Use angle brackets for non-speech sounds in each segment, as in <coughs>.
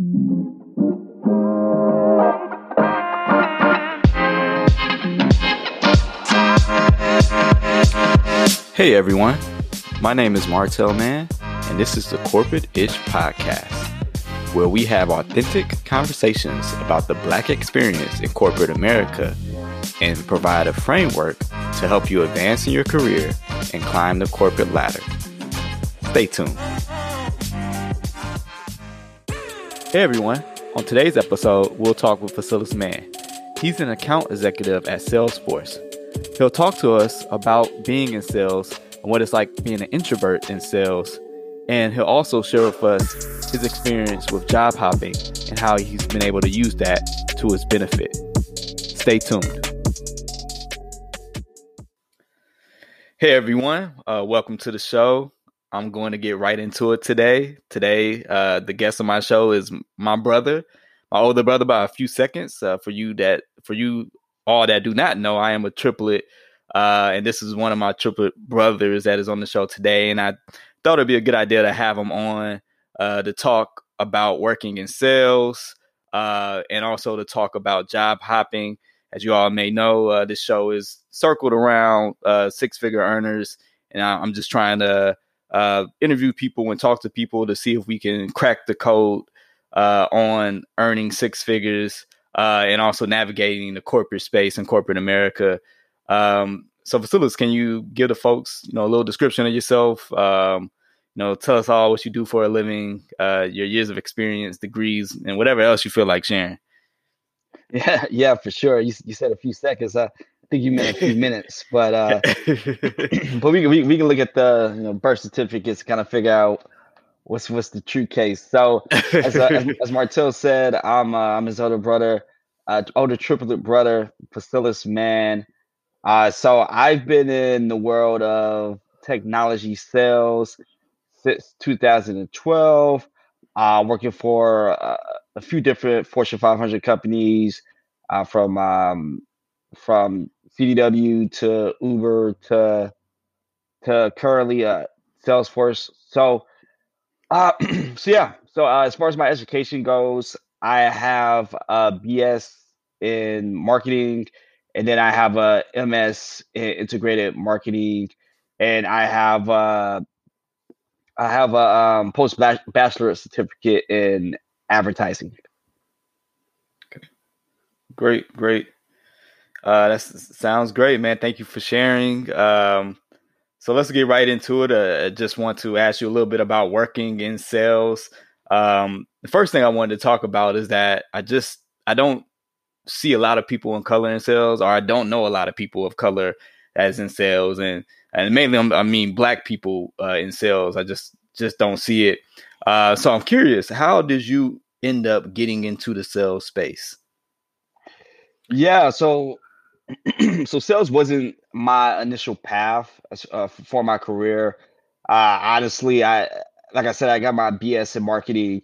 Hey everyone, my name is Martell Mann, and this is the Corporate Ish Podcast, where we have authentic conversations about the Black experience in corporate America and provide a framework to help you advance in your career and climb the corporate ladder. Stay tuned. Hey everyone, on today's episode, we'll talk with Facilis Mann. He's an account executive at Salesforce He'll talk to us about being in sales and what it's like being an introvert in sales. And he'll also share with us his experience with job hopping and how he's been able to use that to his benefit. Stay tuned. Hey everyone, uh, welcome to the show. I'm going to get right into it today. Today, uh, the guest of my show is my brother, my older brother by a few seconds. Uh, for you that, for you all that do not know, I am a triplet. Uh, and this is one of my triplet brothers that is on the show today. And I thought it'd be a good idea to have him on uh, to talk about working in sales uh, and also to talk about job hopping. As you all may know, uh, this show is circled around uh, six figure earners. And I, am just trying to uh, interview people and talk to people to see if we can crack the code uh, on earning six figures uh, and also navigating the corporate space and corporate America. Um, so, Facilis, can you give the folks, you know, a little description of yourself? Um, you know, tell us all what you do for a living, uh, your years of experience, degrees, and whatever else you feel like sharing. <laughs> Yeah, yeah, for sure. You, you said a few seconds. I think you meant a few minutes, but uh, <laughs> <clears throat> but we, we we can look at the you know birth certificates, kind of figure out what's what's the true case. So as uh, as, as Martell said, I'm uh, I'm his older brother, uh, older triplet brother, Facilis Mann. Uh, so I've been in the world of technology sales since 2012. Uh, working for uh, a few different Fortune 500 companies, uh, from um, from CDW to Uber to to currently uh, Salesforce. So uh, <clears throat> so yeah. So uh, as far as my education goes, I have a BS in marketing, and then I have a MS in integrated marketing, and I have a, uh, I have a um, post bachelor certificate in advertising. Great, great. Uh, that sounds great, man. Thank you for sharing. Um, so let's get right into it. Uh, I just want to ask you a little bit about working in sales. Um, the first thing I wanted to talk about is that I just I don't see a lot of people in color in sales, or I don't know a lot of people of color as in sales, and and mainly I mean black people uh, in sales. I just just don't see it. Uh, so I'm curious, how did you end up getting into the sales space? Yeah, so <clears throat> so sales wasn't my initial path uh, for my career. Uh, honestly, I like I said, I got my BS in marketing,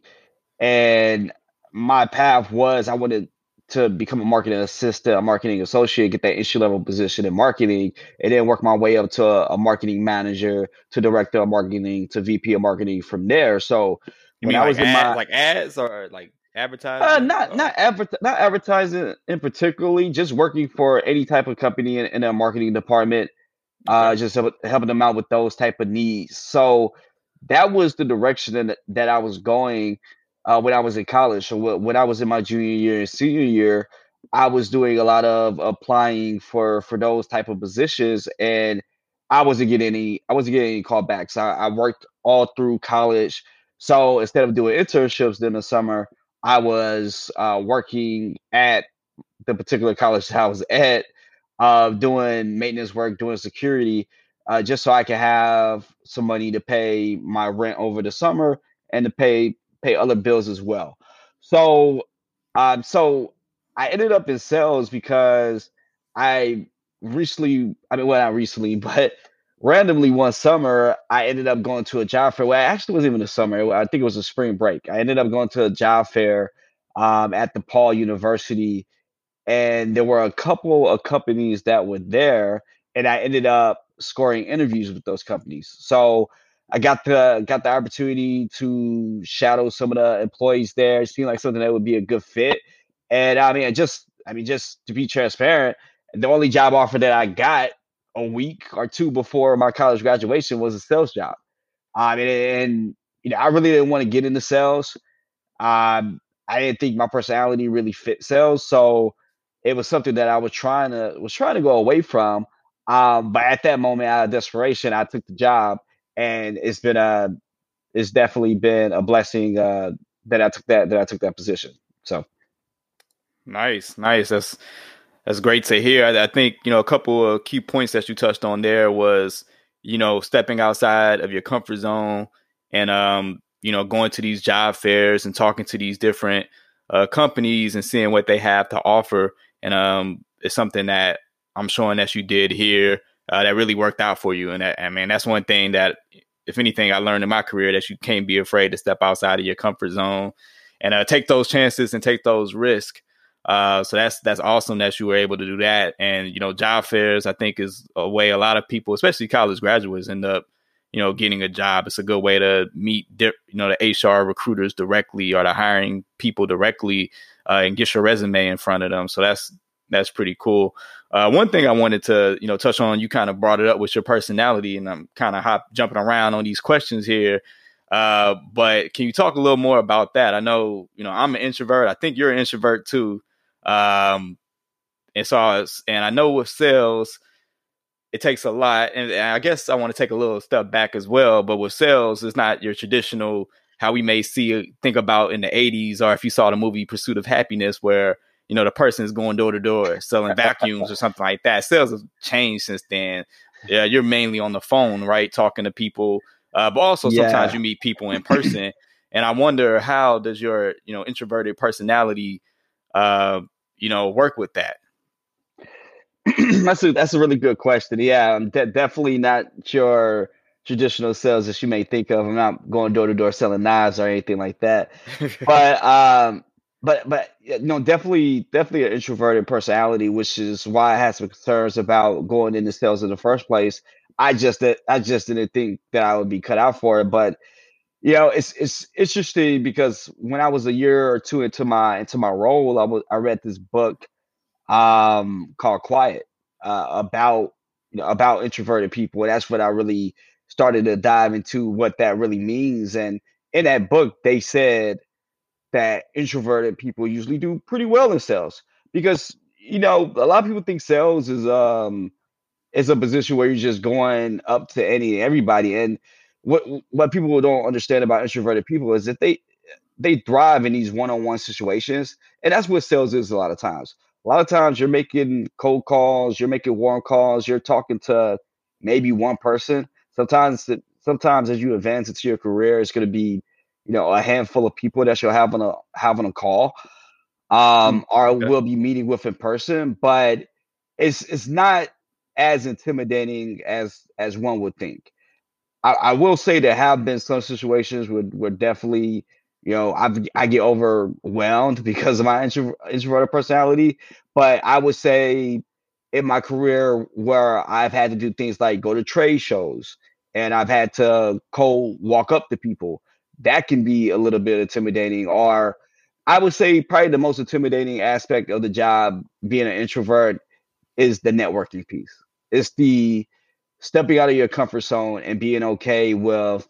and my path was I wanted to become a marketing assistant, a marketing associate, get that entry level position in marketing, and then work my way up to a, a marketing manager, to director of marketing, to VP of marketing from there. So you when I was like in ad, my like ads or like advertising? Uh, not not adver- not advertising in particularly, just working for any type of company in, in a marketing department, uh, just help, helping them out with those type of needs. So that was the direction that, that I was going uh, when I was in college. So when I was in my junior year and senior year, I was doing a lot of applying for for those type of positions, and I wasn't getting any. I wasn't getting any callbacks. I, I worked all through college. So instead of doing internships in the summer, I was uh, working at the particular college that I was at, uh, doing maintenance work, doing security, uh, just so I could have some money to pay my rent over the summer and to pay pay other bills as well. So, um, so I ended up in sales because I recently, I mean, well, not recently, <laughs> but randomly one summer, I ended up going to a job fair. Well, actually, wasn't even a summer. I think it was a spring break. I ended up going to a job fair um, at DePaul University, and there were a couple of companies that were there, and I ended up scoring interviews with those companies. So I got the got the opportunity to shadow some of the employees there. It seemed like something that would be a good fit. And I mean, I just I mean, just to be transparent, the only job offer that I got a week or two before my college graduation was a sales job. I mean, and you know, I really didn't want to get into sales. Um, I didn't think my personality really fit sales, so it was something that I was trying to was trying to go away from. Um, but at that moment, out of desperation, I took the job, and it's been a it's definitely been a blessing uh, that I took that that I took that position. So nice, nice. That's that's great to hear. I, I think you know a couple of key points that you touched on there was you know stepping outside of your comfort zone and um you know going to these job fairs and talking to these different uh, companies and seeing what they have to offer. And um it's something that I'm showing that you did here uh, that really worked out for you. And that, I mean that's one thing that if anything I learned in my career that you can't be afraid to step outside of your comfort zone and uh, take those chances and take those risks uh, so that's that's awesome that you were able to do that. And you know, job fairs I think is a way a lot of people, especially college graduates, end up you know getting a job. It's a good way to meet you know the HR recruiters directly or the hiring people directly uh, and get your resume in front of them. So that's that's pretty cool. Uh, one thing I wanted to you know touch on, you kind of brought it up with your personality, and I'm kind of hop jumping around on these questions here. Uh, but can you talk a little more about that? I know you know I'm an introvert. I think you're an introvert too. Um, and so, and I know with sales, it takes a lot. And I guess I want to take a little step back as well. But with sales, it's not your traditional how we may see think about in the 80s, or if you saw the movie Pursuit of Happiness, where you know the person is going door to door selling vacuums or <laughs> something like that. Sales have changed since then. Yeah, you're mainly on the phone, right, talking to people, uh, but also yeah. sometimes you meet people in person. and I wonder how does your you know introverted personality uh, you know, work with that? <clears throat> that's a that's a really good question. Yeah, I'm de- definitely not your traditional sales that you may think of. I'm not going door to door selling knives or anything like that. <laughs> but um, but but no, definitely definitely an introverted personality, which is why I had some concerns about going into sales in the first place. I just I just didn't think that I would be cut out for it, but you know, it's it's interesting because when I was a year or two into my into my role, I was I read this book um called Quiet uh, about you know about introverted people, and that's what I really started to dive into what that really means. And in that book, they said that introverted people usually do pretty well in sales because you know a lot of people think sales is um is a position where you're just going up to any everybody and what what people don't understand about introverted people is that they they thrive in these one-on-one situations and that's what sales is a lot of times. A lot of times you're making cold calls you're making warm calls you're talking to maybe one person. Sometimes sometimes as you advance into your career it's going to be you know a handful of people that you'll have on a have on a call. Um or okay. will be meeting with in person but it's it's not as intimidating as as one would think I, I will say there have been some situations where, where definitely, you know, I I get overwhelmed <laughs> because of my intro, introverted personality. But I would say in my career where I've had to do things like go to trade shows and I've had to cold walk up to people, that can be a little bit intimidating. Or I would say probably the most intimidating aspect of the job being an introvert is the networking piece. It's the stepping out of your comfort zone and being okay with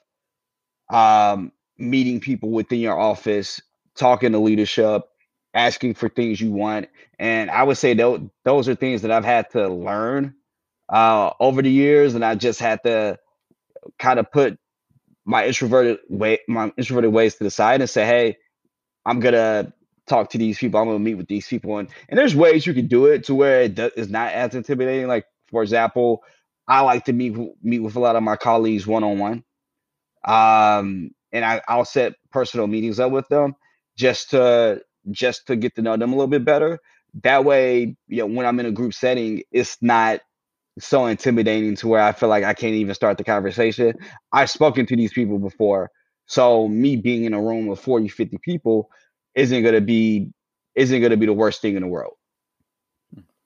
um, meeting people within your office, talking to leadership, asking for things you want. And I would say those, those are things that I've had to learn uh, over the years. And I just had to kind of put my introverted way, my introverted ways to the side and say, Hey, I'm to talk to these people. I'm to meet with these people. And, and there's ways you can do it to where it is not as intimidating. Like, for example, I like to meet meet with a lot of my colleagues one on one, and I, I'll set personal meetings up with them just to just to get to know them a little bit better. That way, you know, when I'm in a group setting, it's not so intimidating to where I feel like I can't even start the conversation. I've spoken to these people before. So me being in a room with 40, 50 people isn't gonna be isn't gonna be the worst thing in the world.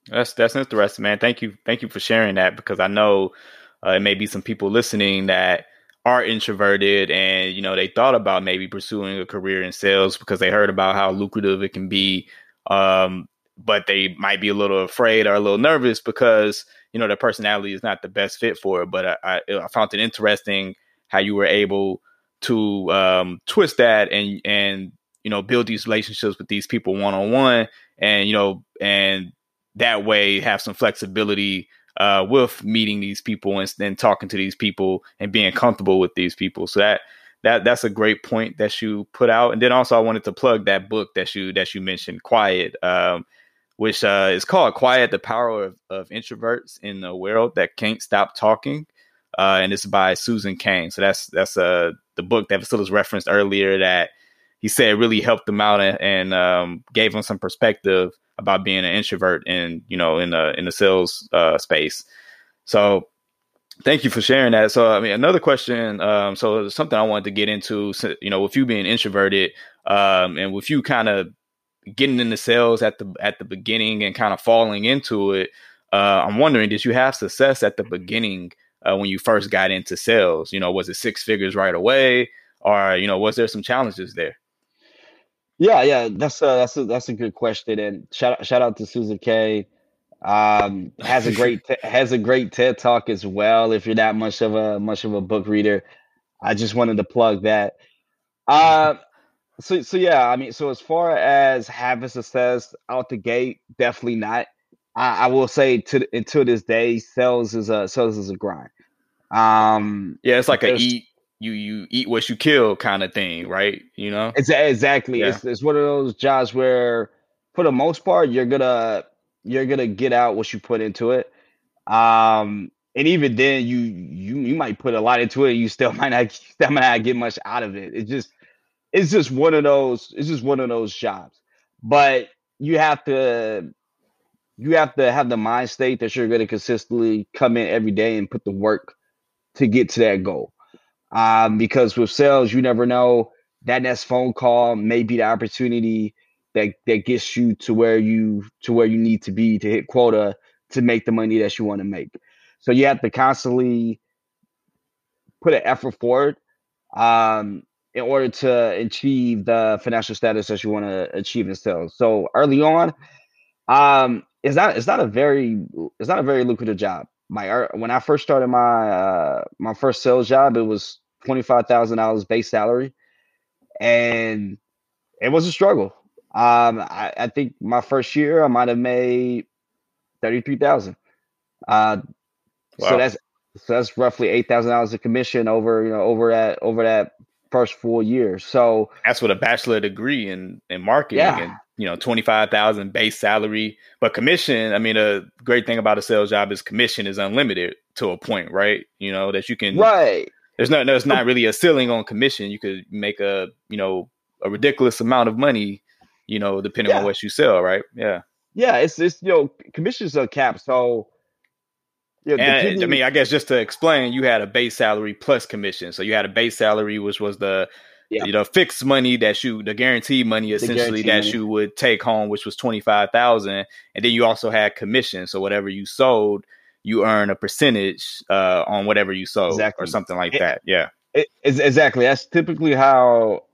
That's that's interesting, man. Thank you, thank you for sharing that because I know uh, it may be some people listening that are introverted and you know they thought about maybe pursuing a career in sales because they heard about how lucrative it can be um, but they might be a little afraid or a little nervous because you know their personality is not the best fit for it but i, I, I found it interesting how you were able to um, twist that and and you know build these relationships with these people one on one and you know and that way have some flexibility uh, with meeting these people and then talking to these people and being comfortable with these people. So that that that's a great point that you put out. And then also I wanted to plug that book that you that you mentioned, Quiet, um, which uh, is called Quiet: The Power of, of Introverts in a World That Can't Stop Talking. Uh, and it's by Susan Cain. So that's that's uh, the book that Facilis referenced earlier that he said really helped him out and, and um, gave him some perspective about being an introvert and you know in the in the sales uh, space. So thank you for sharing that. So I mean, another question. Um, so something I wanted to get into. You know, with you being introverted, um, and with you kind of getting into sales at the at the beginning and kind of falling into it, uh, I'm wondering, did you have success at the beginning uh, when you first got into sales? You know, was it six figures right away, or you know, was there some challenges there? Yeah, yeah, that's a that's a that's a good question, and shout shout out to Susan Cain Um, has a great <laughs> has a great TED talk as well. If you're not much of a much of a book reader, I just wanted to plug that. Uh, so so yeah, I mean, so as far as having success out the gate, definitely not. I, I will say to until this day, sales is a sales is a grind. Um, yeah, it's like a eat you you eat what you kill kind of thing, right? You know, it's exactly. Yeah. It's it's one of those jobs where, for the most part, you're gonna you're gonna get out what you put into it. Um, and even then, you you you might put a lot into it, you still <laughs> might not still might not get much out of it. It's just it's just one of those. It's just one of those jobs. But you have to you have to have the mind state that you're going to consistently come in every day and put the work to get to that goal. Um, because with sales, you never know that next phone call may be the opportunity that that gets you to where you to where you need to be to hit quota to make the money that you want to make. So you have to constantly put an effort forward um, in order to achieve the financial status that you want to achieve in sales. So early on, um, it's not it's not a very it's not a very lucrative job. My when I first started my uh, my first sales job, it was twenty five thousand dollars base salary, and it was a struggle. Um, I, I think my first year I might have made thirty three thousand. Uh, wow. so that's so that's roughly eight thousand dollars of commission over you know over that over that first full year. So that's with a bachelor degree in in marketing yeah. and you know twenty five thousand base salary, but commission. I mean, a great thing about a sales job is commission is unlimited to a point, right? You know that you can right there's not there's not really a ceiling on commission. You could make a you know a ridiculous amount of money, you know, depending yeah. on what you sell, right? Yeah. Yeah, it's it's you know commissions are capped, so. Yeah, and, I mean, I guess just to explain, you had a base salary plus commission. So you had a base salary, which was the yeah. you know fixed money that you the guaranteed money essentially that money. you would take home, which was twenty five thousand, and then you also had commission. So whatever you sold, you earn a percentage uh, on whatever you sold exactly. or something like it, that. Yeah, it, exactly. That's typically how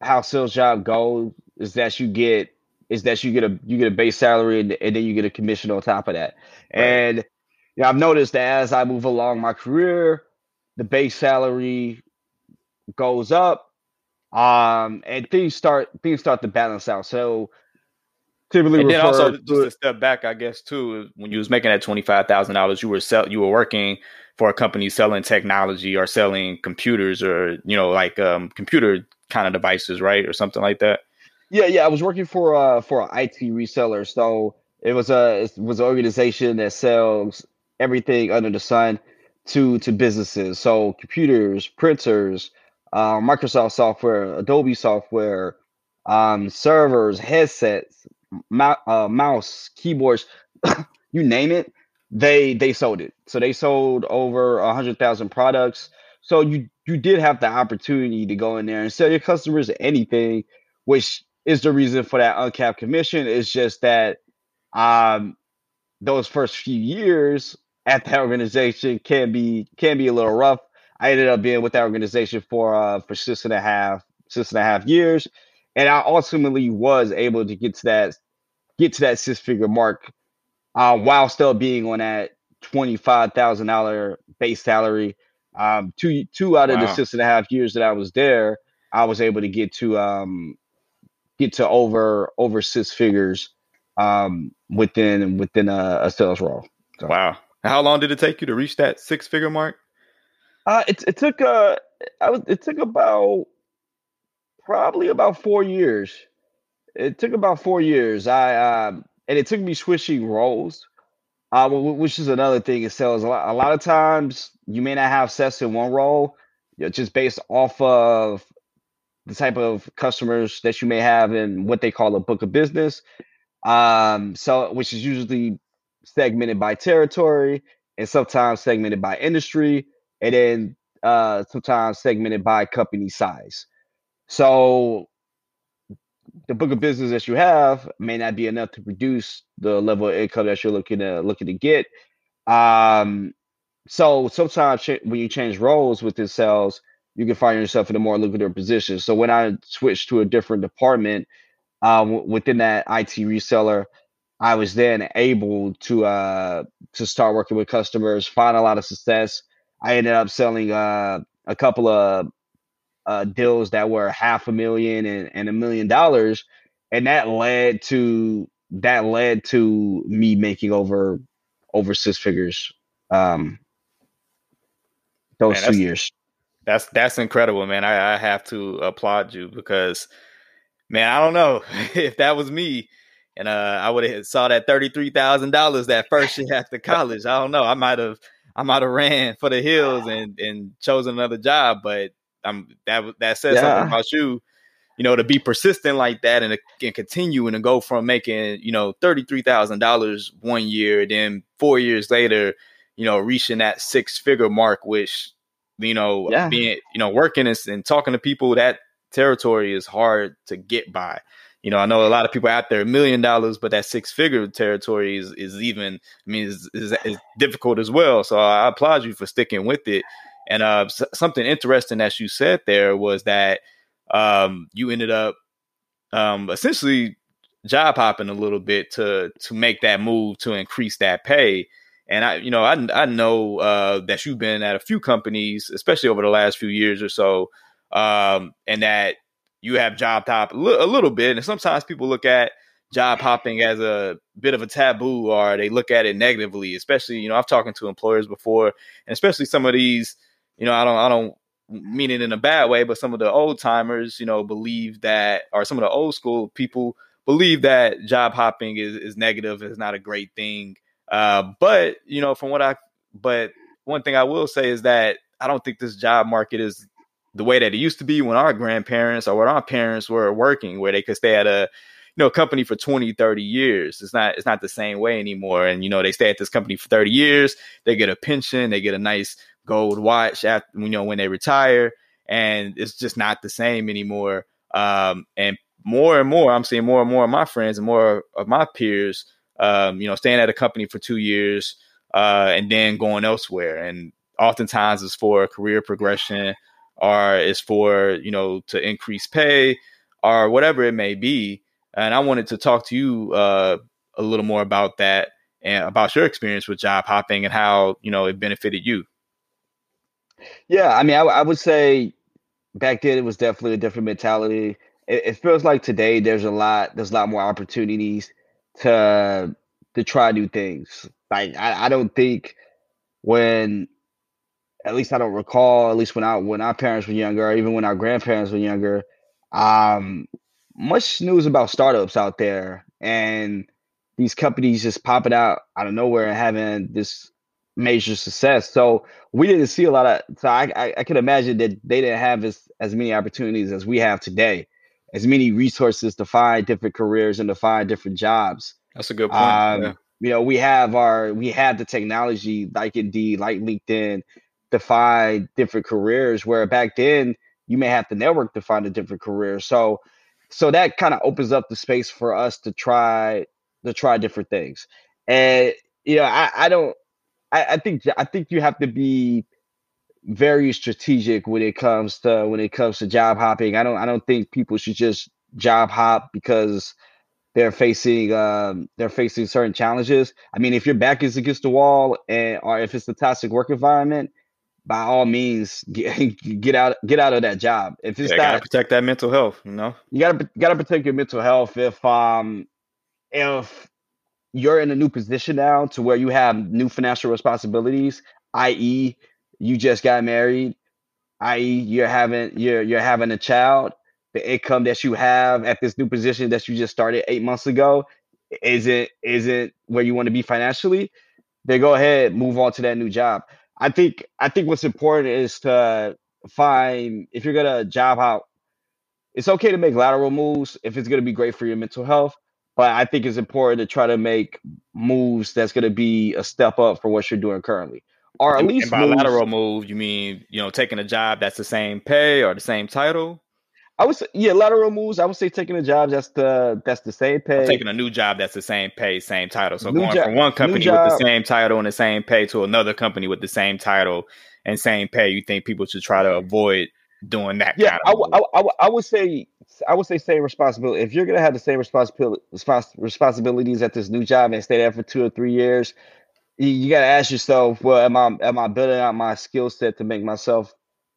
how sales job goes. Is that you get is that you get a you get a base salary and, and then you get a commission on top of that. Right. And you know, I've noticed that as I move along my career, the base salary goes up, um, and things start things start to balance out. So typically and then also just a step back i guess too when you was making that $25000 you were sell you were working for a company selling technology or selling computers or you know like um, computer kind of devices right or something like that? Yeah yeah i was working for uh for an IT reseller. So it was a it was an organization that sells everything under the sun to to businesses. So computers printers uh, microsoft software adobe software um, servers headsets uh, mouse, keyboards, <coughs> you name it, they they sold it. So they sold over a hundred thousand products. So you you did have the opportunity to go in there and sell your customers anything, which is the reason for that uncapped commission. It's just that um those first few years at that organization can be can be a little rough. I ended up being with that organization for uh, for six and a half six and a half years, and I ultimately was able to get to that get to that six figure mark uh, while still being on that twenty five thousand dollar base salary. Um, two two out of wow. the six and a half years that I was there, I was able to get to um, get to over over six figures um, within within a, a sales role. So. Wow! How long did it take you to reach that six figure mark? Uh, it it took uh, was it took about probably about four years. It took about four years. I um, and it took me switching roles, uh, which is another thing It sales. A lot, a lot of times you may not have success in one role, you know, just based off of the type of customers that you may have in what they call a book of business. Um, so which is usually segmented by territory and sometimes segmented by industry, and then uh, sometimes segmented by company size. So the book of business that you have may not be enough to produce the level of income that you're looking to looking to get. Um, so sometimes when you change roles within sales, you can find yourself in a more lucrative position. So when I switched to a different department uh, w- within that IT reseller, I was then able to uh, to start working with customers, find a lot of success. I ended up selling uh, a couple of uh, deals that were half a million and, and a million dollars, and that led to that led to me making over over six figures um, those man, two years. That's that's incredible, man. I, I have to applaud you because, man, I don't know <laughs> if that was me and uh, I would have saw that thirty three thousand dollars that first year after college. I don't know. I might have I might have ran for the hills and and chosen another job, but I'm that that says yeah. something about you. You know, to be persistent like that and, and continue and to go from making you know thirty three thousand dollars one year, then four years later, you know, reaching that six figure mark, which you know, yeah. being you know working and, and talking to people that territory is hard to get by. You know, I know a lot of people out there, a million dollars, but that six figure territory is, is even, I mean, is, is, is, difficult as well. So I applaud you for sticking with it. And uh, something interesting that you said there was that um, you ended up um, essentially job hopping a little bit to to make that move to increase that pay. And I, you know, I I know uh, that you've been at a few companies, especially over the last few years or so, um, and that you have job hop a little bit. And sometimes people look at job hopping as a bit of a taboo, or they look at it negatively. Especially, you know, I've talked to employers before, and especially some of these you know, I don't I don't mean it in a bad way, but some of the old timers, you know, believe that, or some of the old school people believe that job hopping is, is negative, is not a great thing. Uh, but you know, from what I, but one thing I will say is that I don't think this job market is the way that it used to be when our grandparents or when our parents were working, where they could stay at a you know company for 20 30 years. It's not it's not the same way anymore. And you know they stay at this company for 30 years. They get a pension. They get a nice gold watch after you know when they retire, and it's just not the same anymore. Um, and more and more, I'm seeing more and more of my friends and more of my peers, um, you know, staying at a company for two years uh, and then going elsewhere. And oftentimes it's for career progression or it's for, you know, to increase pay or whatever it may be. And I wanted to talk to you uh, a little more about that and about your experience with job hopping and how, you know, it benefited you. Yeah, I mean, I, I would say back then it was definitely a different mentality. It, it feels like today there's a lot there's a lot more opportunities to to try new things. Like I, I don't think when at least I don't recall, at least when I when our parents were younger, or even when our grandparents were younger, um, much news about startups out there and these companies just popping out out of nowhere and having this major success. So we didn't see a lot of. So I, I, I can imagine that they didn't have as as many opportunities as we have today, as many resources to find different careers and to find different jobs. That's a good point. Um, yeah. You know, we have our we have the technology like Indeed, like LinkedIn, find different careers. Where back then you may have to network to find a different career. So so that kind of opens up the space for us to try to try different things. And you know, I, I don't I, I think I think you have to be very strategic when it comes to when it comes to job hopping. I don't I don't think people should just job hop because they're facing um, they're facing certain challenges. I mean, if your back is against the wall and or if it's a toxic work environment, by all means get, <laughs> get out get out of that job. If it's yeah, not, gotta protect that mental health, you know. You gotta gotta protect your mental health. If um if you're in a new position now to where you have new financial responsibilities, i.e., you just got married, i.e., you're having you're you're having a child, the income that you have at this new position that you just started eight months ago isn't isn't where you want to be financially, then go ahead, move on to that new job. I think I think what's important is to find if you're gonna job out. it's okay to make lateral moves if it's gonna be great for your mental health. But I think it's important to try to make moves that's gonna be a step up for what you're doing currently. Or at least and by moves, lateral move, you mean you know taking a job that's the same pay or the same title, I would say yeah, lateral moves. I would say taking a job that's the that's the same pay. taking a new job that's the same pay, same title. So New going job from one company with the same title and the same pay to another company with the same title and same pay, you think people should try to avoid doing that Yeah, kind I of would move? I, would- I would say I would say same responsibility. If you're gonna have the same responsibility respons- responsibilities at this new job and stay there for two or three years, you, you gotta ask yourself, well, am I am I building out my skill set to make myself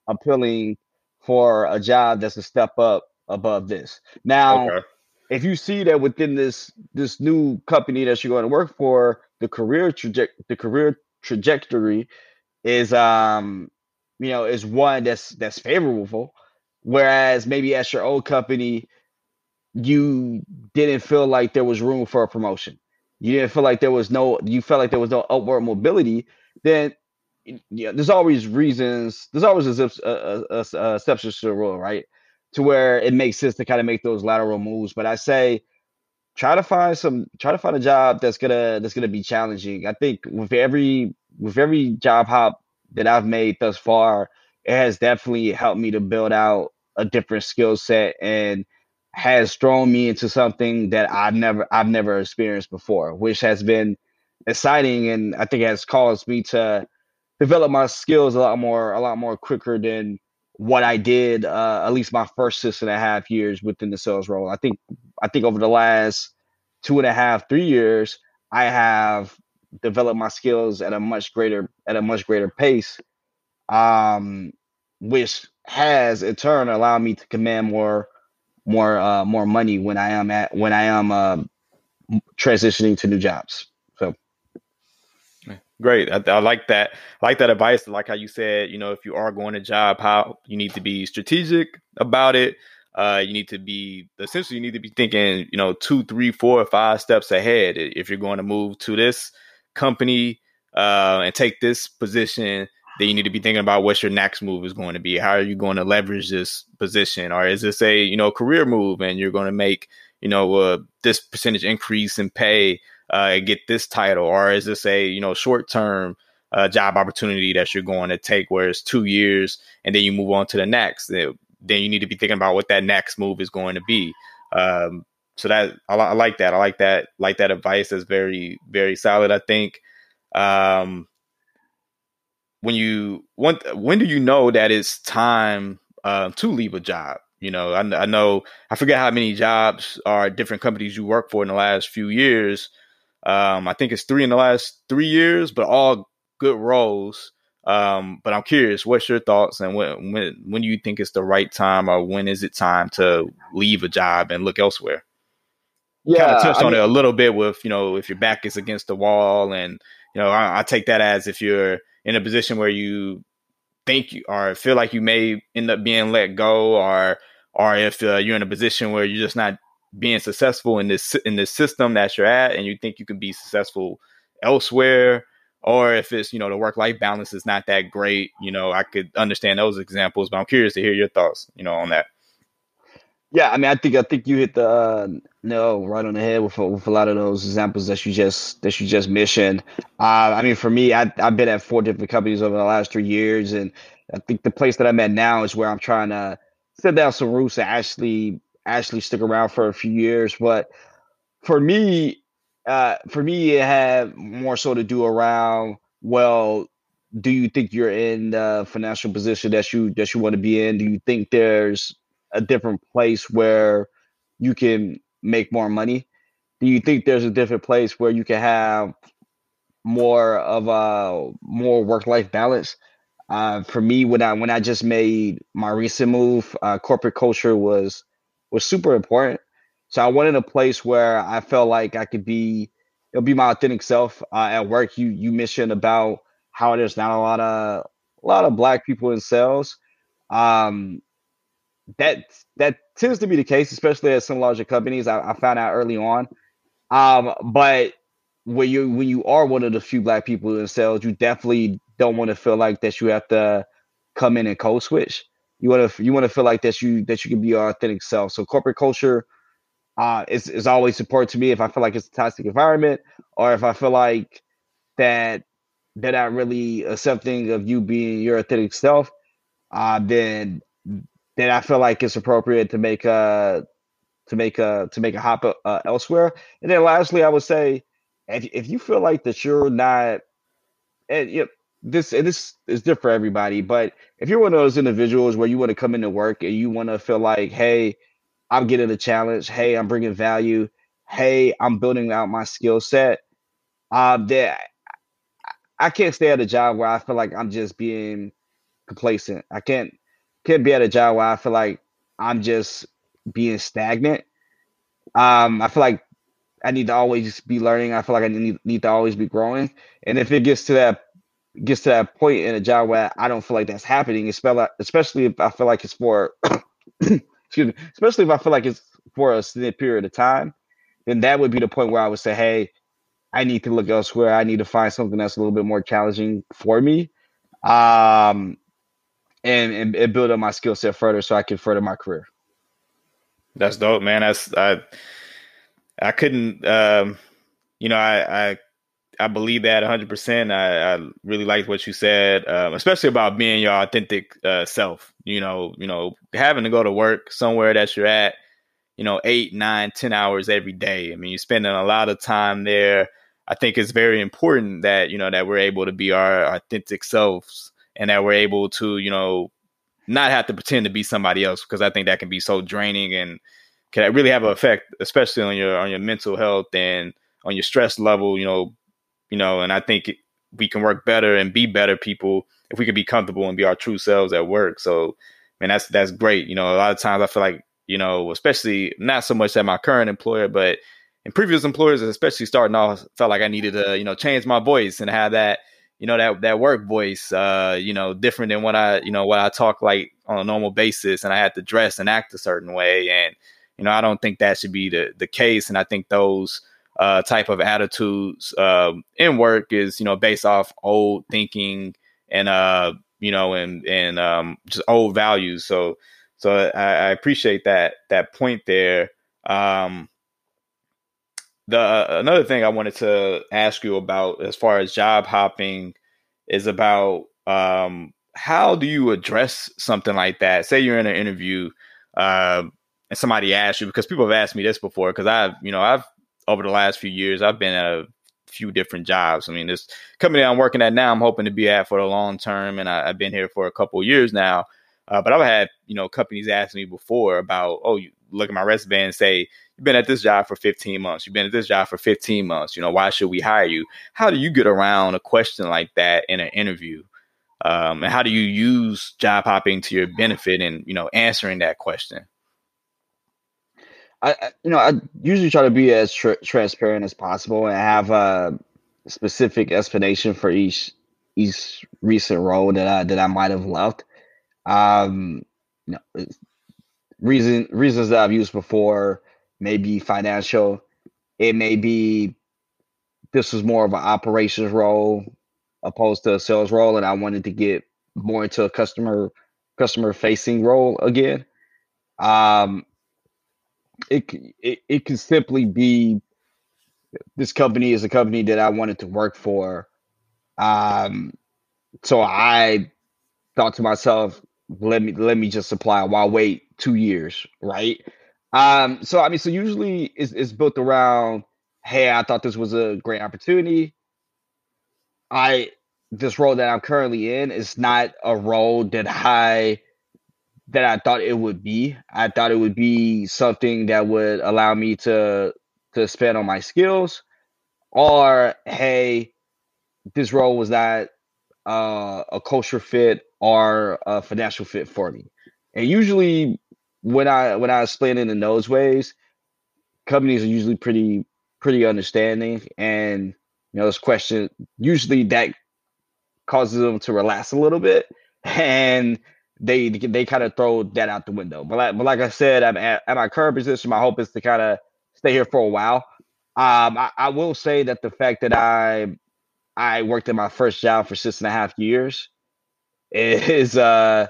appealing for a job that's a step up above this? Now, Okay. if you see that within this this new company that you're going to work for, the career traje- the career trajectory is um you know is one that's that's favorable whereas maybe at your old company you didn't feel like there was room for a promotion you didn't feel like there was no you felt like there was no upward mobility then yeah there's always reasons there's always a, a, a, a, exceptions to the rule right to where it makes sense to kind of make those lateral moves but i say try to find some try to find a job that's gonna that's gonna be challenging. I think with every with every job hop that I've made thus far, it has definitely helped me to build out a different skill set and has thrown me into something that I've never I've never experienced before, which has been exciting and I think has caused me to develop my skills a lot more a lot more quicker than what I did uh, at least my first six and a half years within the sales role. I think I think over the last two and a half, three years, I have developed my skills at a much greater at a much greater pace, um, which has in turn allowed me to command more more uh, more money when I am at when I am uh, transitioning to new jobs. Great. I, I like that. I like that advice. I like how you said, you know, if you are going to job, how you need to be strategic about it. Uh, you need to be essentially you need to be thinking, you know, two, three, four, or five steps ahead. If you're going to move to this company uh, and take this position, then you need to be thinking about what your next move is going to be. How are you going to leverage this position, or is this a you know career move and you're going to make you know uh, this percentage increase in pay uh, get this title, or is this a you know short term uh, job opportunity that you're going to take where it's two years and then you move on to the next? Then you need to be thinking about what that next move is going to be. Um, so that I, I like that. I like that. Like that advice. That's very very solid. I think. Um, when you when when do you know that it's time uh, to leave a job? You know, I, I know I forget how many jobs or different companies you work for in the last few years. Um, I think it's three in the last three years, but all good roles. Um, but I'm curious, what's your thoughts and when when when do you think it's the right time or when is it time to leave a job and look elsewhere? kind yeah, of touched I on mean, it a little bit with you know if your back is against the wall and you know I, I take that as if you're in a position where you think you or feel like you may end up being let go or or if uh, you're in a position where you're just not being successful in this in this system that you're at and you think you can be successful elsewhere or if it's you know the work life balance is not that great you know i could understand those examples but i'm curious to hear your thoughts you know on that Yeah, I mean, I think I think you hit the uh, nail right on the head with with a lot of those examples that you just that you just mentioned. Uh, I mean, for me, I, I've been at four different companies over the last three years, and I think the place that I'm at now is where I'm trying to set down some roots and actually actually stick around for a few years. But for me, uh, for me, it had more so to do around well, do you think you're in the financial position that you that you want to be in? Do you think there's a different place where you can make more money? Do you think there's a different place where you can have more of a more work life balance? Uh, for me, when I when I just made my recent move, uh, corporate culture was was super important. So I wanted a place where I felt like I could be, it'll be my authentic self uh, at work. You you mentioned about how there's not a lot of a lot of black people in sales. Um, that that tends to be the case, especially at some larger companies. I, I found out early on. Um, but when you when you are one of the few black people in sales, you definitely don't want to feel like that you have to come in and code switch. You want to you want to feel like that you that you can be your authentic self. So corporate culture uh, is is always important to me. If I feel like it's a toxic environment, or if I feel like that they're not really accepting of you being your authentic self, uh, then then I feel like it's appropriate to make a to make a to make a hop uh, elsewhere. And then lastly, I would say if if you feel like that you're not and you know, this this is different for everybody, but if you're one of those individuals where you want to come into work and you want to feel like, hey, I'm getting a challenge, hey, I'm bringing value, hey, I'm building out my skill set, uh, that I can't stay at a job where I feel like I'm just being complacent. I can't can't be at a job where I feel like I'm just being stagnant. Um, I feel like I need to always be learning. I feel like I need, need to always be growing. And if it gets to that gets to that point in a job where I don't feel like that's happening, especially if I feel like it's for <coughs> excuse me, especially if I feel like it's for a extended period of time, then that would be the point where I would say, hey, I need to look elsewhere. I need to find something that's a little bit more challenging for me. Um, and, and, and build up my skill set further so I can further my career. That's dope, man. That's I I couldn't um you know, I I I believe that 100%. I, I really liked what you said, um, especially about being your authentic uh, self. You know, you know, having to go to work somewhere that you're at, you know, eight, nine, ten hours every day. I mean, you're spending a lot of time there. I think it's very important that you know that we're able to be our authentic selves and that we're able to, you know, not have to pretend to be somebody else because I think that can be so draining and can really have an effect, especially on your on your mental health and on your stress level. You know, you know, and I think we can work better and be better people if we can be comfortable and be our true selves at work. So, man, that's that's great. You know, a lot of times I feel like you know, especially not so much at my current employer, but in previous employers, especially starting off, felt like I needed to you know change my voice and have that you know that that work voice uh you know different than what i you know what i talk like on a normal basis and i had to dress and act a certain way and you know i don't think that should be the the case and i think those uh, type of attitudes uh, in work is you know based off old thinking and uh you know and and um, just old values. So so I, I appreciate that that point there. Um, the uh, another thing I wanted to ask you about as far as job hopping is about um, how do you address something like that? Say you're in an interview. Uh, and somebody asks you because people have asked me this before because I've you know I've over the last few years, I've been at a few different jobs. I mean, this company I'm working at now, I'm hoping to be at for the long term, and I, have been here for a couple years now. Uh, but I've had you know companies ask me before about, oh, you look at my resume and say you've been at this job for 15 months, you've been at this job for 15 months. You know, why should we hire you? How do you get around a question like that in an interview? Um, and how do you use job hopping to your benefit in you know answering that question? I, you know, I usually try to be as tr- transparent as possible and have a specific explanation for each each recent role that I that I might have left. Um, you know, reason reasons that I've used before may be financial. It may be this was more of an operations role opposed to a sales role, and I wanted to get more into a customer customer facing role again. Um, it, it it can simply be this company is a company that I wanted to work for. Um, so I thought to myself, let me let me just apply. Why wait two years, right? Um, so I mean, so usually it's, it's built around, hey, I thought this was a great opportunity. I this role that I'm currently in is not a role that I that I thought it would be. I thought it would be something that would allow me to to spend on my skills, or hey, this role was not uh, a culture fit or a financial fit for me. And usually, when I when I explain it in those ways, companies are usually pretty pretty understanding, and you know, this question usually that causes them to relax a little bit, <laughs> and they they kind of throw that out the window. But like, but like I said, I'm at, at my current position. My hope is to kind of stay here for a while. Um, I, I, will say that the fact that I I worked at my first job for six and a half years is uh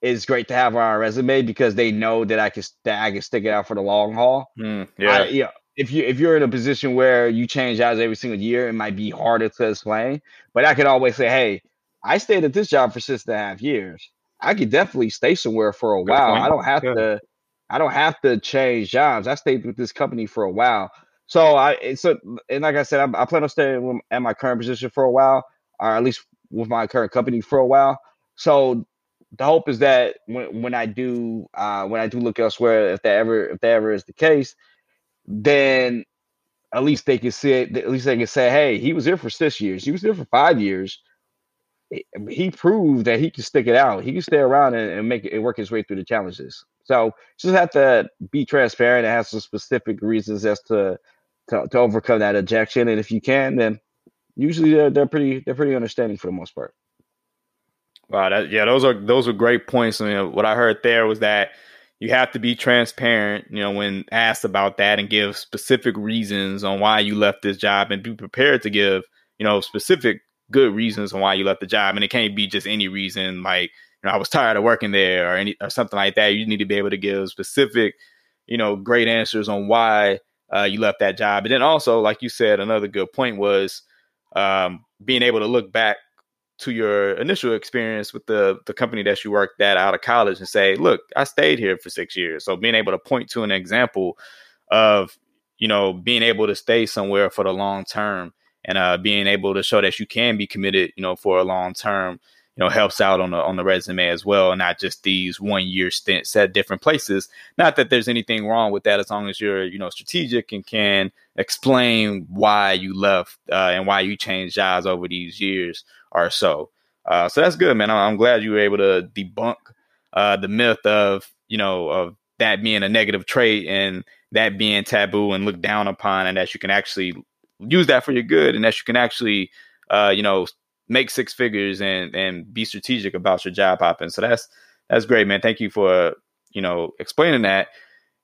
is great to have on our resume because they know that I can that I can stick it out for the long haul. Mm, yeah, I, yeah. If you if you're in a position where you change jobs every single year, it might be harder to explain. But I could always say, hey, I stayed at this job for six and a half years. I could definitely stay somewhere for a while. I don't have yeah. to. I don't have to change jobs. I stayed with this company for a while. So I so and like I said, I, I plan on staying at my current position for a while, or at least with my current company for a while. So the hope is that when when I do uh, when I do look elsewhere, if that ever if that ever is the case, then at least they can see it. At least they can say, "Hey, he was there for six years. He was there for five years. He proved that he can stick it out. He can stay around and, and make it work his way through the challenges." So just have to be transparent and have some specific reasons as to to, to overcome that objection. And if you can, then usually they're, they're pretty they're pretty understanding for the most part. Wow, that, yeah, those are those are great points. I mean, what I heard there was that you have to be transparent, you know, when asked about that, and give specific reasons on why you left this job, and be prepared to give, you know, specific good reasons on why you left the job, and it can't be just any reason like, you know, I was tired of working there or any or something like that. You need to be able to give specific, you know, great answers on why uh, you left that job, and then also, like you said, another good point was um, being able to look back to your initial experience with the the company that you worked at out of college and say, look, I stayed here for six years. So being able to point to an example of you know being able to stay somewhere for the long term and uh, being able to show that you can be committed, you know, for a long term, you know, helps out on the on the resume as well, and not just these one year stints at different places. Not that there's anything wrong with that, as long as you're you know strategic and can explain why you left uh, and why you changed jobs over these years or so. Uh, so that's good, man. I'm, I'm, glad you were able to debunk uh, the myth of you know of that being a negative trait and that being taboo and looked down upon, and that you can actually use that for your good, and that you can actually uh, you know make six figures and and be strategic about your job hopping. So that's that's great, man. Thank you for you know explaining that.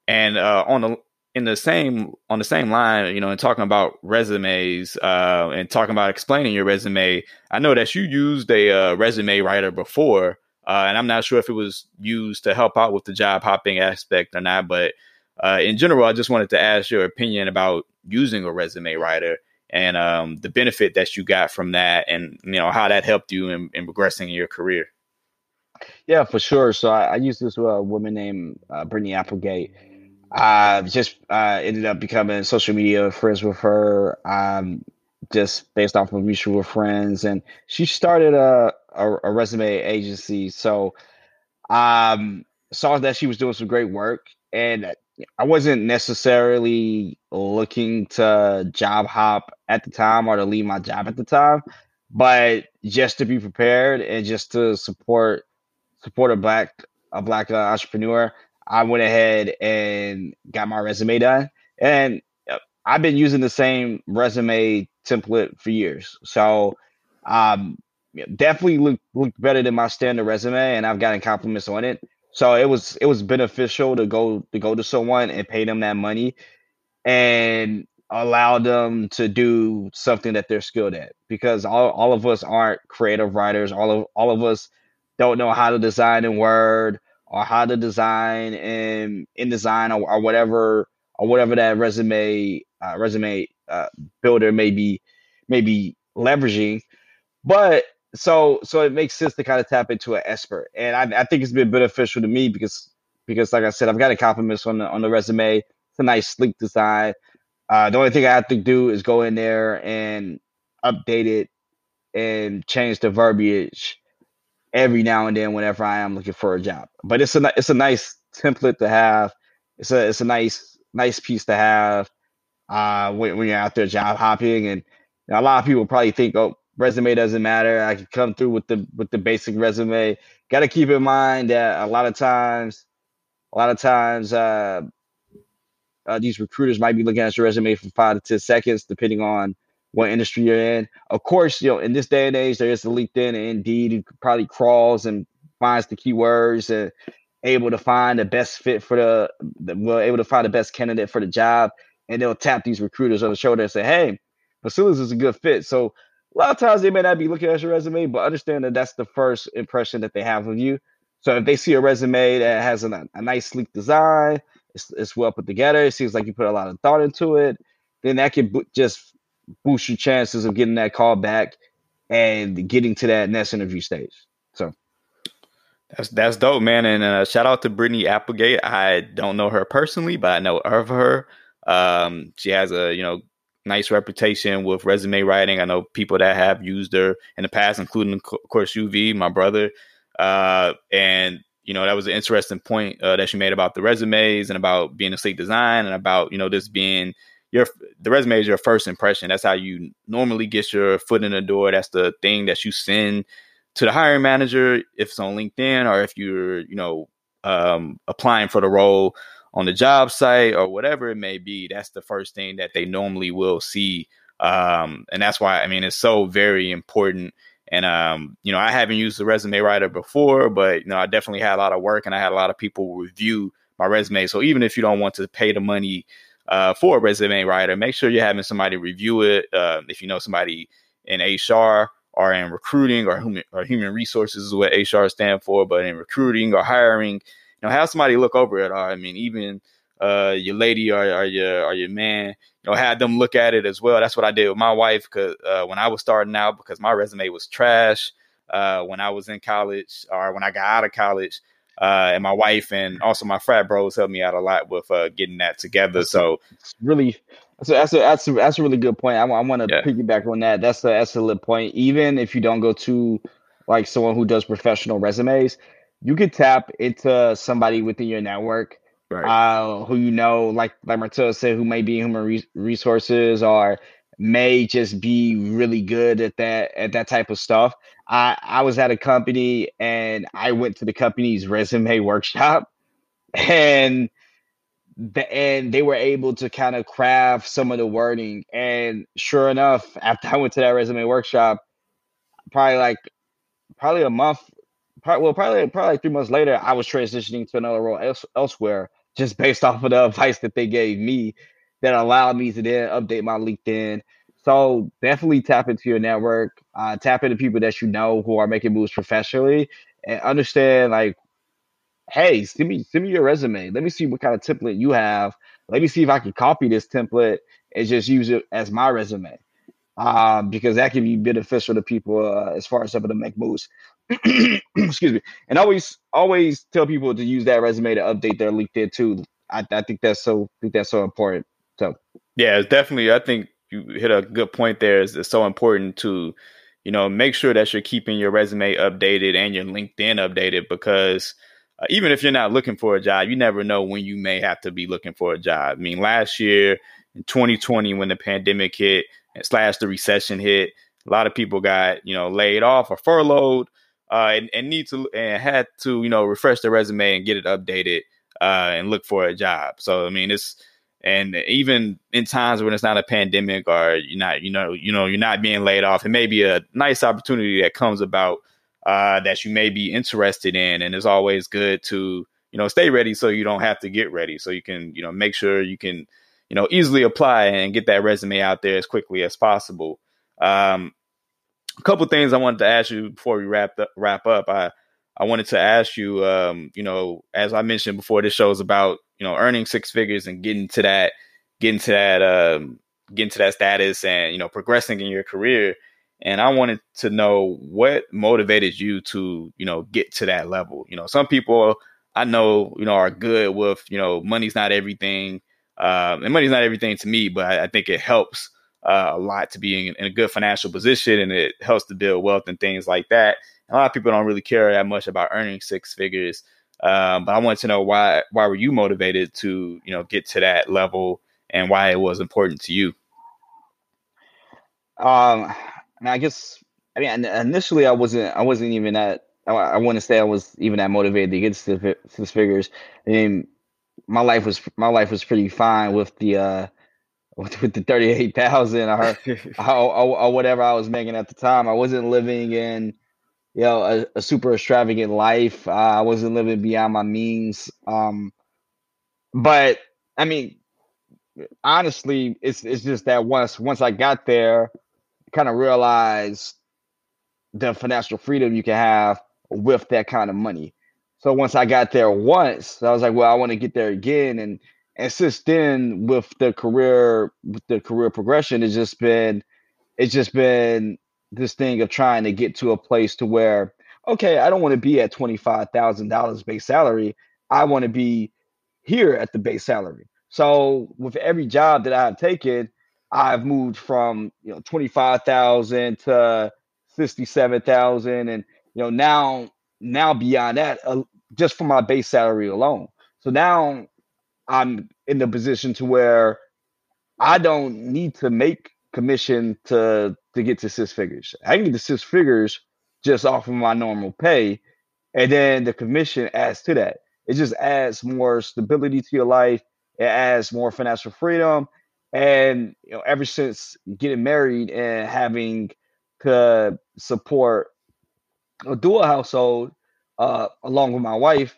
And uh, on the in the same on the same line, you know, and talking about resumes uh, and talking about explaining your resume, I know that you used a uh, resume writer before, uh, and I'm not sure if it was used to help out with the job hopping aspect or not. But uh, in general, I just wanted to ask your opinion about using a resume writer and um, the benefit that you got from that, and you know how that helped you in, in progressing in your career. Yeah, for sure. So I, I used this uh, woman named uh, Brittany Applegate I just uh, ended up becoming social media friends with her, um, just based off of mutual friends, and she started a a, a resume agency. So, um, saw that she was doing some great work, and I wasn't necessarily looking to job hop at the time or to leave my job at the time, but just to be prepared and just to support support a black a black uh, entrepreneur I went ahead and got my resume done. And uh, I've been using the same resume template for years. So um, definitely looked looked better than my standard resume, and I've gotten compliments on it. So it was it was beneficial to go to go to someone and pay them that money and allow them to do something that they're skilled at because all, all of us aren't creative writers all of all of us don't know how to design in word or how to design in InDesign or, or whatever or whatever that resume uh, resume uh, builder may be may be leveraging. But so so it makes sense to kind of tap into an expert, and I, I think it's been beneficial to me because because like I said, I've got a compliments on the on the resume. It's a nice sleek design. Uh, the only thing I have to do is go in there and update it and change the verbiage every now and then whenever I am looking for a job. But it's a it's a nice template to have. It's a it's a nice nice piece to have uh, when, when you're out there job hopping. And a lot of people probably think, oh, resume doesn't matter. I can come through with the with the basic resume. Got to keep in mind that a lot of times, a lot of times, uh, uh, these recruiters might be looking at your resume for five to ten seconds, depending on what industry you're in. Of course, you know, in this day and age, there is LinkedIn and Indeed who probably crawls and finds the keywords and able to find the best fit for the, the well, able to find the best candidate for the job. And they'll tap these recruiters on the shoulder and say, hey, Facilis is a good fit. So a lot of times they may not be looking at your resume, but understand that that's the first impression that they have of you. So if they see a resume that has a, a nice, sleek design, it's, it's well put together, it seems like you put a lot of thought into it, then that can bo- just boost your chances of getting that call back and getting to that next interview stage. So that's that's dope, man. And uh, shout out to Brittany Applegate. I don't know her personally, but I know of her. Um, she has a you know nice reputation with resume writing. I know people that have used her in the past, including of course UV, my brother. Uh, and you know that was an interesting point uh, that she made about the resumes and about being a sleek design and about you know this being your the resume is your first impression. That's how you normally get your foot in the door. That's the thing that you send to the hiring manager if it's on LinkedIn or if you're you know um, applying for the role on the job site or whatever it may be. That's the first thing that they normally will see, um, and that's why I mean it's so very important. And um, you know, I haven't used the resume writer before, but you know, I definitely had a lot of work and I had a lot of people review my resume. So even if you don't want to pay the money uh, for a resume writer, make sure you're having somebody review it. Uh, if you know somebody in HR or in recruiting or human, or human resources is what HR stand for, but in recruiting or hiring, you know, have somebody look over it. Or I mean, even uh, your lady or, or, your or your man, you know, had them look at it as well. That's what I did with my wife because uh, when I was starting out, because my resume was trash uh, when I was in college or when I got out of college uh, and my wife and also my frat bros helped me out a lot with uh, getting that together. So really, so that's a that's a that's a really good point. I, I want to yeah. piggyback on that. That's a excellent point. Even if you don't go to like someone who does professional resumes, you could tap into somebody within your network. Right. Uh, who you know, like like Martell said, who may be human re- resources or may just be really good at that at that type of stuff. I I was at a company and I went to the company's resume <laughs> workshop and the, and they were able to kind of craft some of the wording and sure enough after <laughs> I went to that resume workshop probably like probably a month probably, well probably probably 3 months later I was transitioning to another role else, elsewhere just based <laughs> off of the advice that they gave me that allowed me to then update my LinkedIn so definitely tap into your network, uh, tap into people that you know who are making moves professionally, and understand like, hey, send me send me your resume. Let me see what kind of template you have. Let me see if I can copy this template and just use it as my resume, um, because that can be beneficial to people uh, as far as able to make moves. <clears throat> Excuse me, and always always tell people to use that resume to update their LinkedIn too. I, I think that's so I think that's so important. So yeah, it's definitely. I think you hit a good point there. Is it's so important to, you know, make sure that you're keeping your resume updated and your LinkedIn updated because uh, even if you're not looking for a job, you never know when you may have to be looking for a job. I mean, last year in 2020, when the pandemic hit and slash the recession hit, a lot of people got you know laid off or furloughed, uh, and, and need to and had to you know refresh their resume and get it updated uh, and look for a job. So I mean, it's and even in times when it's not a pandemic or you're not, you know, you know, you're not being laid off, it may be a nice opportunity that comes about uh, that you may be interested in. And it's always good to, you know, stay ready so you don't have to get ready. So you can, you know, make sure you can, you know, easily apply and get that resume out there as quickly as possible. Um, a couple things I wanted to ask you before we wrap up, wrap up. I I wanted to ask you, um, you know, as I mentioned before, this show is about you know earning six figures and getting to that, getting to that, um, getting to that status, and you know progressing in your career. And I wanted to know what motivated you to you know get to that level. You know, some people I know you know are good with you know money's not everything, um, and money's not everything to me, but I, I think it helps uh, a lot to be in, a good financial position, and it helps to build wealth and things like that. A lot of people don't really care that much about earning six figures, um, but I want to know why why were you motivated to you know get to that level and why it was important to you. Um, I guess I mean initially I wasn't I wasn't even that I, I wouldn't say I was even that motivated to get to six figures. I mean, my life was my life was pretty fine with the uh with, with the thirty eight thousand <laughs> or, or, or whatever I was making at the time. I wasn't living in you know a, a super extravagant life. Uh, I wasn't living beyond my means. Um, but I mean, honestly, it's it's just that once once I got there, kind of realized the financial freedom you can have with that kind of money. So once I got there once, I was like, well, I want to get there again. And and since then, with the career with the career progression, it's just been it's just been this thing of trying to get to a place to where, okay, I don't want to be at twenty five thousand dollars base salary. I want to be here at the base salary. So with every job that I've taken, I've moved from you know twenty five thousand to sixty seven thousand, and you know now now beyond that, uh, just for my base salary alone. So now I'm in the position to where I don't need to make commission to to get to six figures. I can get to six figures just off of my normal pay, and then the commission adds to that. It just adds more stability to your life. It adds more financial freedom. And you know, ever since getting married and having to support a dual household uh, along with my wife,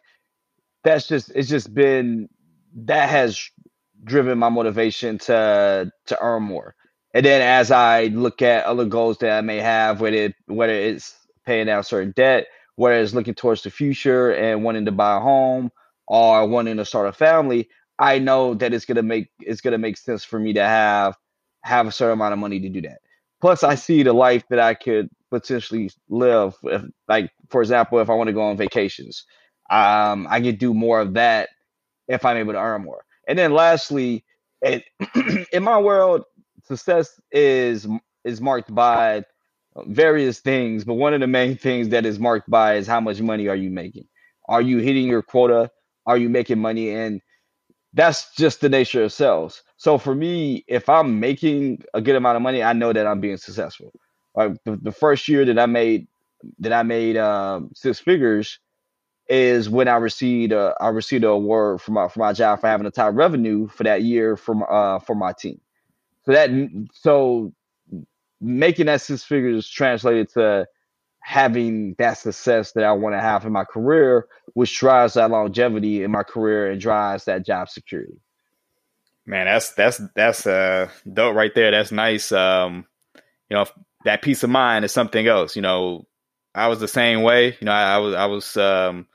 that's just it's just been that has driven my motivation to to earn more. And then as I look at other goals that I may have, whether it, whether it's paying down certain debt, whether it's looking towards the future and wanting to buy a home or wanting to start a family, I know that it's gonna make it's gonna make sense for me to have have a certain amount of money to do that. Plus, I see the life that I could potentially live. If, like, for example, if I want to go on vacations, um, I could do more of that if I'm able to earn more. And then, lastly, it, <clears throat> in my world, success is is marked by various things, but one of the main things that is marked by is how much money are you making? Are you hitting your quota? Are you making money? And that's just the nature of sales. So for me, if I'm making a good amount of money, I know that I'm being successful. Like the, the first year that I made that I made um, six figures is when I received a, I received an award for my for my job for having the top revenue for that year from uh for my team. So that so making that six figures translated to having that success that I want to have in my career, which drives that longevity in my career and drives that job security. Man, that's that's that's uh dope right there. That's nice. Um, you know, that peace of mind is something else. You know, I was the same way. You know, I, I was I was um,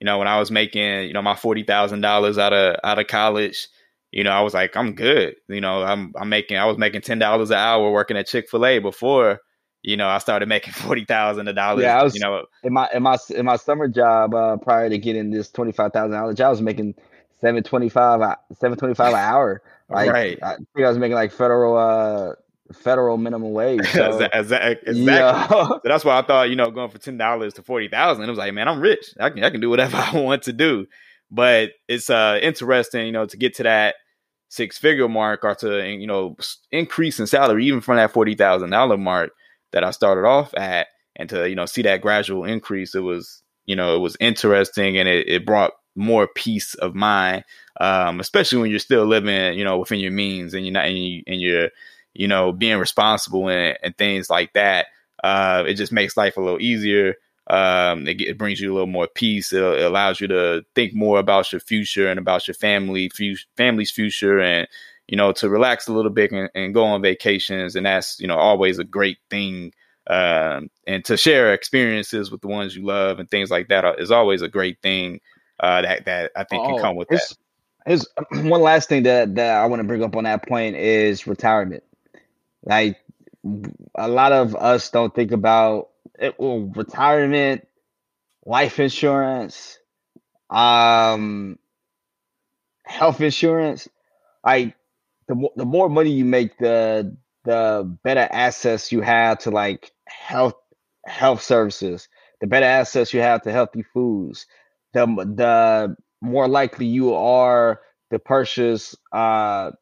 you know, when I was making, you know, my forty thousand dollars out of out of college, you know, I was like, I'm good. You know, I'm I'm making I was making ten dollars an hour working at Chick fil A before you know, I started making <laughs> forty thousand dollars. Yeah, I was, you know, in my in my in my summer job uh, prior to getting this twenty five thousand dollars job, I was making seven twenty five uh, seven twenty five an hour. Like, right. I think I was making like federal uh federal minimum wage. <laughs> So, exactly. Yeah. <laughs> so that's why I thought, you know, going for ten dollars to forty thousand, it was like, man, I'm rich. I can I can do whatever <laughs> I want to do. But it's uh interesting, you know, to get to that six figure mark or to you know increase in salary even from that forty thousand dollar mark that I started off at and to, you know, see that gradual increase, it was, you know, it was interesting and it, it brought more peace of mind, um, especially when you're still living, you know, within your means and you're not, and, you, and you're, you know, being responsible and, and things like that. Uh, it just makes life a little easier. Um, it, it, brings you a little more peace. It, it, allows you to think more about your future and about your family, fu- family's future, and you know, to relax a little bit and, and go on vacations. And that's, you know, always a great thing. Um, and to share experiences with the ones you love and things like that is always a great thing uh, that, that I think oh, can come with that. Here's <clears throat> one last thing that, that I want to bring up on that point is retirement. Like a lot of us don't think about it, well, retirement, life insurance, um, health insurance. Like the more, the more money you make, the the better access you have to like health health services, the better access you have to healthy foods, the the more likely you are to purchase uh,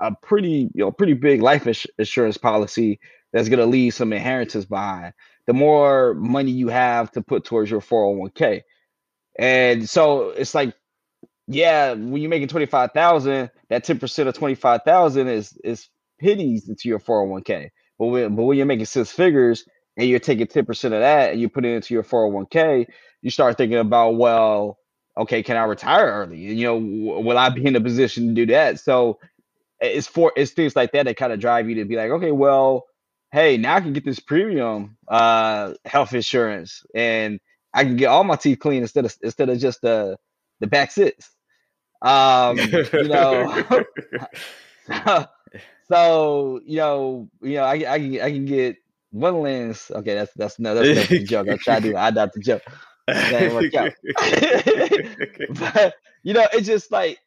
a pretty you know pretty big life ins- insurance policy that's going to leave some inheritance behind. The more money you have to put towards your 401k. And so it's like yeah, when you're making 25,000, that 10% of 25,000 is is pennies into your 401k. But when, but when you're making six figures and you're taking 10% of that and you put it into your 401k, you start thinking about, well, okay, can I retire early? You know, will I be in a position to do that? So it's for it's things like that that kind of drive you to be like, okay, well, hey, now I can get this premium uh health insurance and I can get all my teeth clean instead of instead of just the the back six. Um, you know, <laughs> so you know, you know, I, I can I can get one lens. Okay, that's that's no, that's the joke. I try to do I not the joke. <laughs> But you know, it's just like.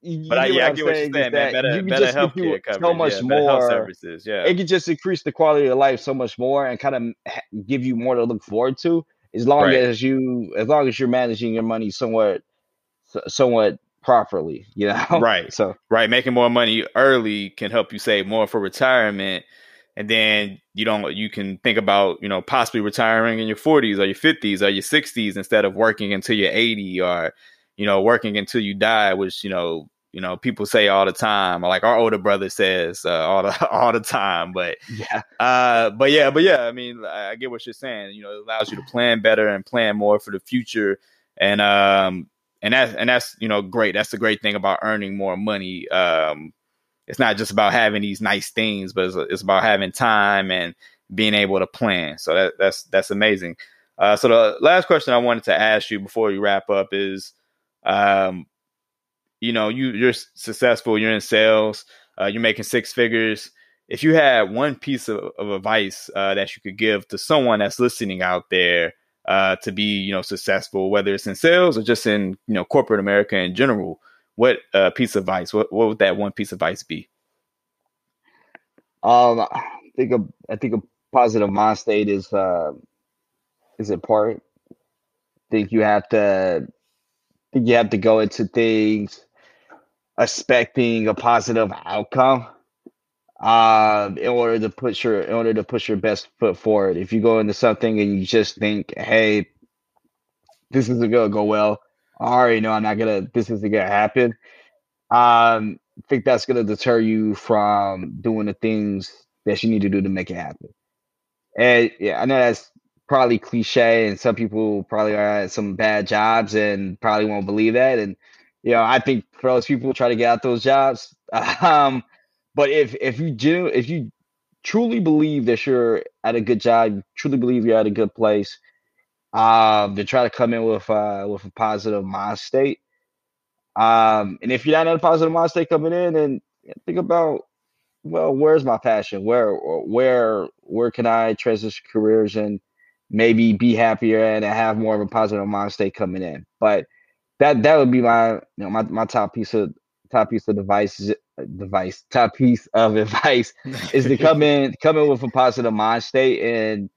You but I, yeah, I get what you're saying, man. Better, you can better just coverage, so much yeah, more. services, yeah. It can just increase the quality of life so much more and kind of give you more to look forward to as long Right. as you as long as you're managing your money somewhat somewhat properly you know Right. <laughs> so right making more money early can help you save more for retirement and then you don't you can think about you know possibly retiring in your 40s or your 50s or your 60s instead of working until you're 80 or you know working until you die which you know you know people say all the time or like our older brother says uh, all the <laughs> all the time but yeah uh, but yeah, but yeah, I mean, I I get what you're saying. You know, it allows you to plan better and plan more for the future, and um, and that's and that's you know great. That's the great thing about earning more money. Um, it's not just about having these nice things, but it's, it's about having time and being able to plan. So that that's that's amazing. Uh, so the last question I wanted to ask you before we wrap up is, um, you know, you you're successful, you're in sales, uh, you're making six figures. If you had one piece of, of advice uh, that you could give to someone that's listening out there uh, to be you know successful whether it's in sales or just in you know corporate america in general what uh, piece of advice what, what would that one piece of advice be? Um i think a i think a positive mind state is uh is important. I think you have to you have to go into things expecting a positive outcome um in order to put your in order to push your best foot forward. If you go into something and you just think hey this isn't gonna go well. I already know i'm not gonna this isn't gonna happen um i think that's gonna deter you from doing the things that you need to do to make it happen. And yeah i know that's probably cliche and some people probably are at some bad jobs and probably won't believe that. And you know i think for those people try to get out those jobs <laughs> um but if if you do if you truly believe that you're at a good job truly believe you're at a good place um to try to come in with uh with a positive mind state um and if you're not in a positive mind state coming in and think about well where's my passion? Where where where can i transition careers and maybe be happier and have more of a positive mind state coming in. But that that would be my you know my, my top piece of top piece of advice is- uh, device top piece of <laughs> advice is to come in come in with a positive mind state and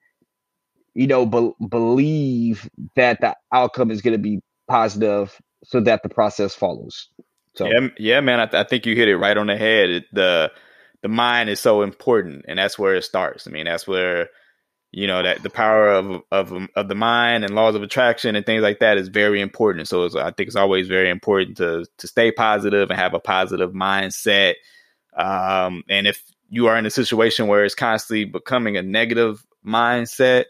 you know be, believe that the outcome is going to be positive so that the process follows. So yeah yeah man I, th- I think you hit it right on the head. It, the the mind is so important and that's where it starts. I mean that's where you know that the power of of of the mind and laws of attraction and things like that is very important. So I think it's always very important to to stay positive and have a positive mindset. Um, and if you are in a situation where it's constantly becoming a negative mindset,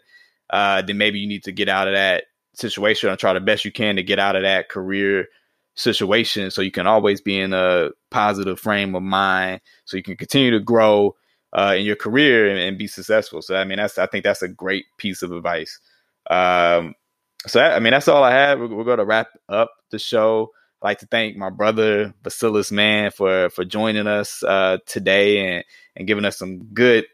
uh, then maybe you need to get out of that situation and try the best you can to get out of that career situation so you can always be in a positive frame of mind so you can continue to grow uh, in your career and, and, be successful. So I mean, that's I think that's a great piece of advice. Um, so that, I mean, that's all I have. We're, we're going to wrap up the show. I'd like to thank my brother Facilis Mann for for joining us uh, today and and giving us some good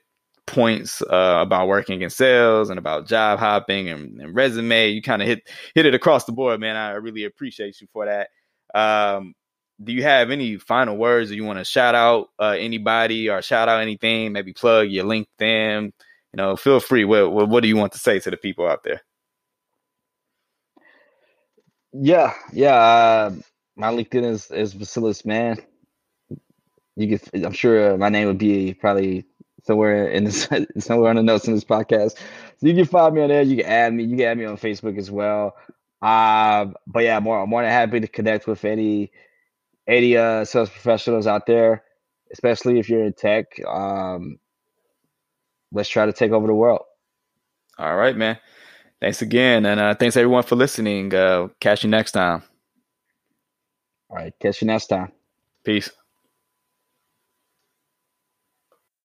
points uh, about working in sales and about job hopping and, and resume. You kind of hit hit it across the board, man. I really appreciate you for that. Um, do you have any final words? Do you want to shout out uh, anybody or shout out anything? Maybe plug your LinkedIn. You know, feel free. What, what, what do you want to say to the people out there? Yeah, yeah. Uh, my LinkedIn is is Facilis Mann. You can, I'm sure my name would be probably somewhere in this <laughs> somewhere on the notes in this podcast. So you can find me on there. You can add me. You can add me on Facebook as well. Uh, but yeah, more more than happy to connect with any any uh, sales professionals out there, especially if you're in tech. Um, let's try to take over the world. All right, man. Thanks again, and uh, thanks everyone for listening. Uh, catch you next time. All right, catch you next time. Peace.